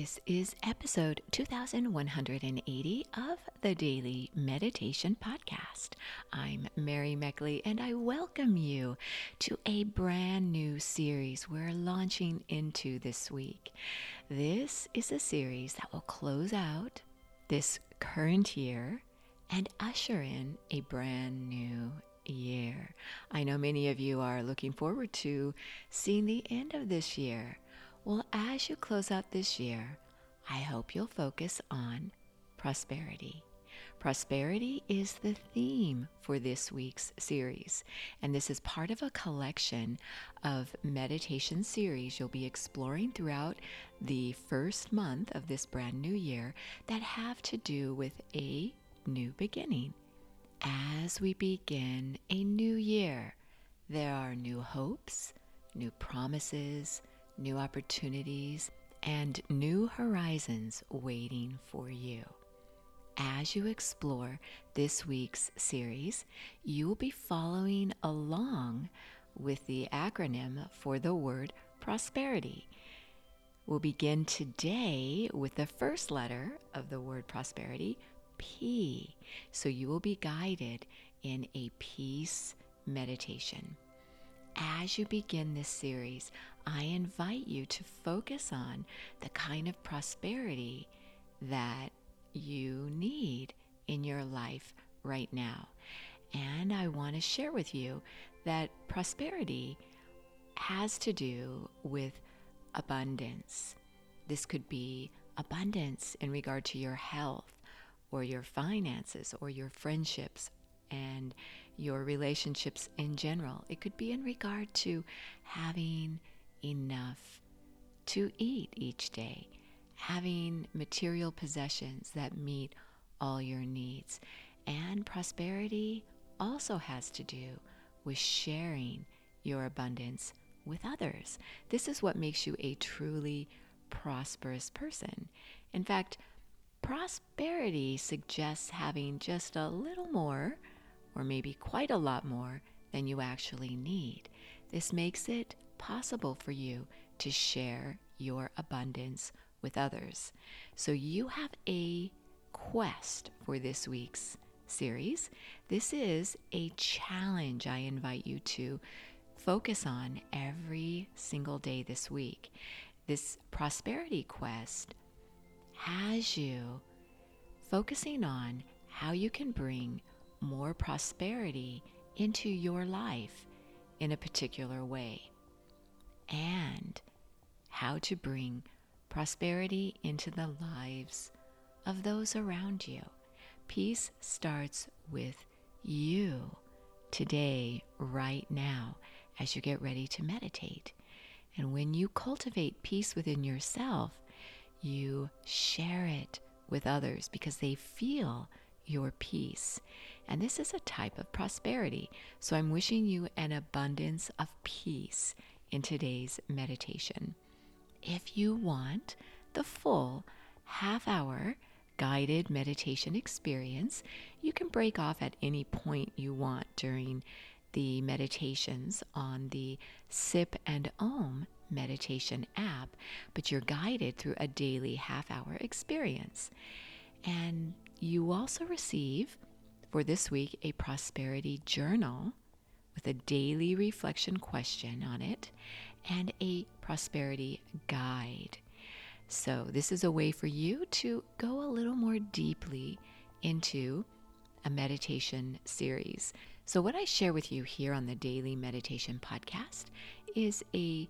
This is episode 2180 of the Daily Meditation Podcast. I'm Mary Meckley and I welcome you to a brand new series we're launching into this week. This is a series that will close out this current year and usher in a brand new year. I know many of you are looking forward to seeing the end of this year well, as you close out this year, I hope you'll focus on prosperity. Prosperity is the theme for this week's series, and this is part of a collection of meditation series you'll be exploring throughout the first month of this brand new year that have to do with a new beginning. As we begin a new year, there are new hopes, new promises, new opportunities, and new horizons waiting for you. As you explore this week's series, you will be following along with the acronym for the word prosperity. We'll begin today with the first letter of the word prosperity, P. So you will be guided in a peace meditation as you begin this series, I invite you to focus on the kind of prosperity that you need in your life right now. And I want to share with you that prosperity has to do with abundance. This could be abundance in regard to your health or your finances or your friendships and your relationships in general. It could be in regard to having enough to eat each day, having material possessions that meet all your needs. And prosperity also has to do with sharing your abundance with others. This is what makes you a truly prosperous person. In fact, prosperity suggests having just a little more or maybe quite a lot more than you actually need. This makes it possible for you to share your abundance with others. So you have a quest for this week's series. This is a challenge I invite you to focus on every single day this week. This prosperity quest has you focusing on how you can bring more prosperity into your life in a particular way, and how to bring prosperity into the lives of those around you. Peace starts with you today, right now, as you get ready to meditate. And when you cultivate peace within yourself, you share it with others because they feel your peace. And this is a type of prosperity. So I'm wishing you an abundance of peace in today's meditation. If you want the full half hour guided meditation experience, you can break off at any point you want during the meditations on the Sip and Om meditation app, but you're guided through a daily half hour experience. And you also receive for this week a prosperity journal with a daily reflection question on it and a prosperity guide. So, this is a way for you to go a little more deeply into a meditation series. So, what I share with you here on the Daily Meditation Podcast is a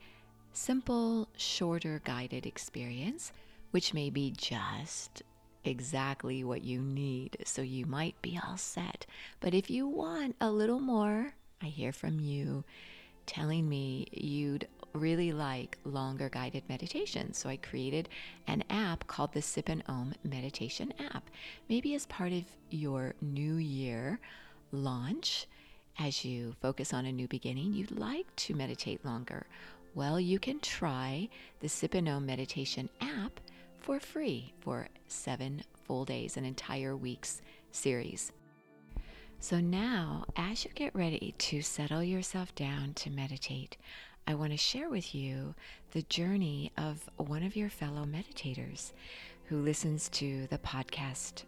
simple, shorter guided experience, which may be just exactly what you need. So you might be all set. But if you want a little more, I hear from you telling me you'd really like longer guided meditations. So I created an app called the Sip and Om Meditation app. Maybe as part of your new year launch, as you focus on a new beginning, you'd like to meditate longer. Well, you can try the Sip and Om Meditation app for free for seven full days, an entire week's series. So now, as you get ready to settle yourself down to meditate, I want to share with you the journey of one of your fellow meditators who listens to the podcast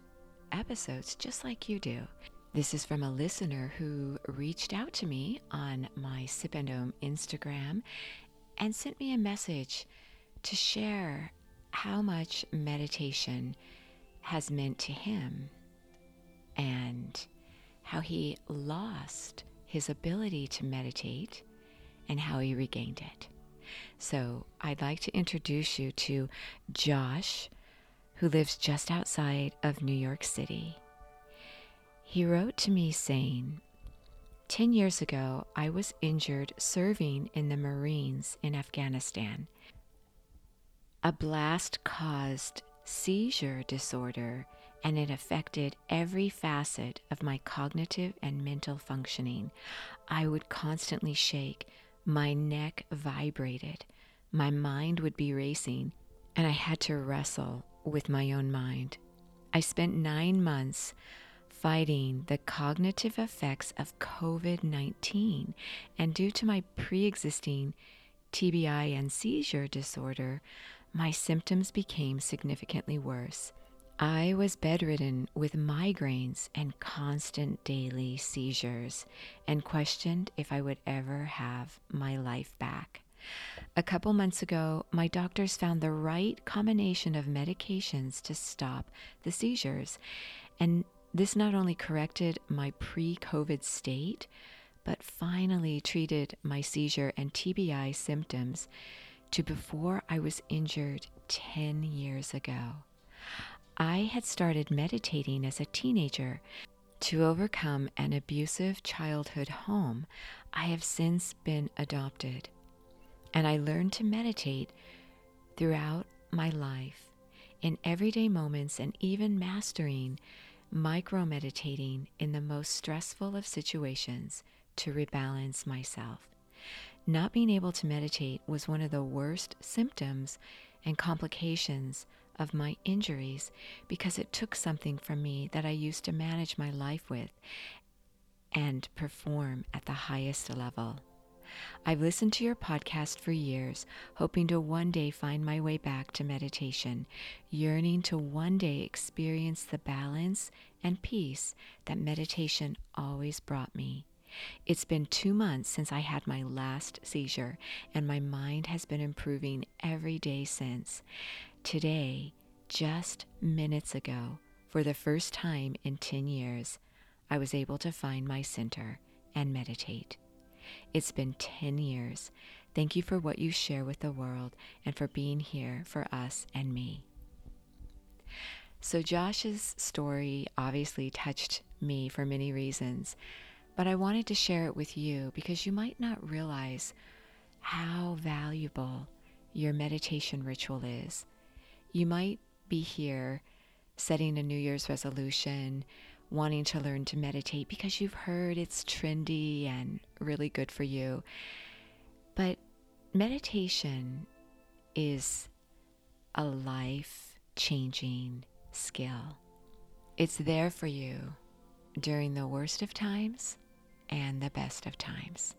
episodes just like you do. This is from a listener who reached out to me on my Sip and Om Instagram and sent me a message to share how much meditation has meant to him and how he lost his ability to meditate and how he regained it. So, I'd like to introduce you to Josh, who lives just outside of New York City. He wrote to me saying, 10 years ago, I was injured serving in the Marines in Afghanistan. A blast caused seizure disorder and it affected every facet of my cognitive and mental functioning. I would constantly shake, my neck vibrated, my mind would be racing, and I had to wrestle with my own mind. I spent nine months fighting the cognitive effects of COVID 19. And due to my pre existing TBI and seizure disorder, my symptoms became significantly worse. I was bedridden with migraines and constant daily seizures and questioned if I would ever have my life back. A couple months ago, my doctors found the right combination of medications to stop the seizures, and this not only corrected my pre COVID state, but finally treated my seizure and TBI symptoms to before I was injured 10 years ago. I had started meditating as a teenager to overcome an abusive childhood home. I have since been adopted, and I learned to meditate throughout my life in everyday moments and even mastering micro meditating in the most stressful of situations to rebalance myself. Not being able to meditate was one of the worst symptoms and complications of my injuries because it took something from me that I used to manage my life with and perform at the highest level. I've listened to your podcast for years, hoping to one day find my way back to meditation, yearning to one day experience the balance and peace that meditation always brought me. It's been two months since I had my last seizure, and my mind has been improving every day since. Today, just minutes ago, for the first time in 10 years, I was able to find my center and meditate. It's been 10 years. Thank you for what you share with the world and for being here for us and me. So, Josh's story obviously touched me for many reasons, but I wanted to share it with you because you might not realize how valuable your meditation ritual is. You might be here setting a New Year's resolution wanting to learn to meditate because you've heard it's trendy and really good for you. But meditation is a life changing skill. It's there for you during the worst of times and the best of times.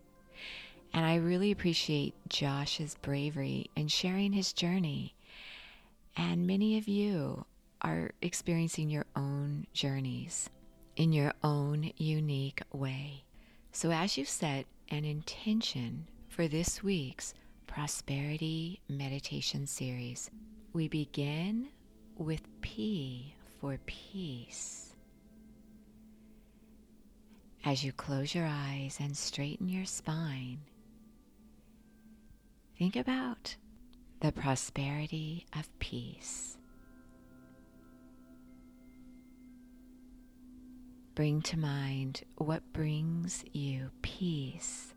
And I really appreciate Josh's bravery in sharing his journey. And many of you are experiencing your own journeys in your own unique way. So, as you set an intention for this week's Prosperity Meditation Series, we begin with P for peace. As you close your eyes and straighten your spine, think about the prosperity of peace. Bring to mind what brings you peace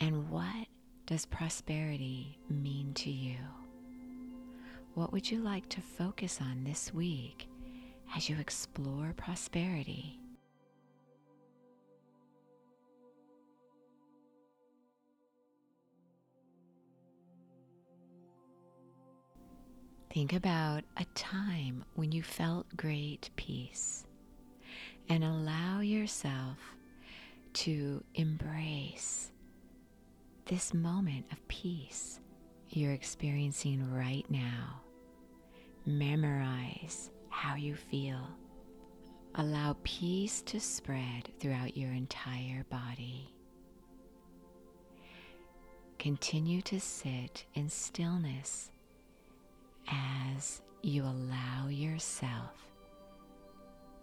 and what does prosperity mean to you? What would you like to focus on this week as you explore prosperity? Think about a time when you felt great peace and allow yourself to embrace this moment of peace you're experiencing right now. Memorize how you feel. Allow peace to spread throughout your entire body. Continue to sit in stillness as you allow yourself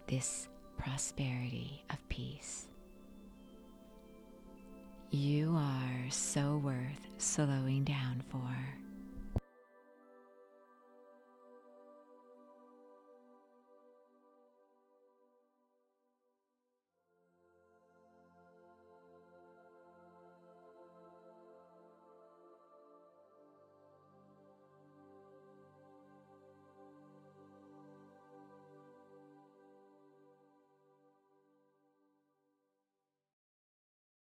this prosperity of peace. You are so worth slowing down for.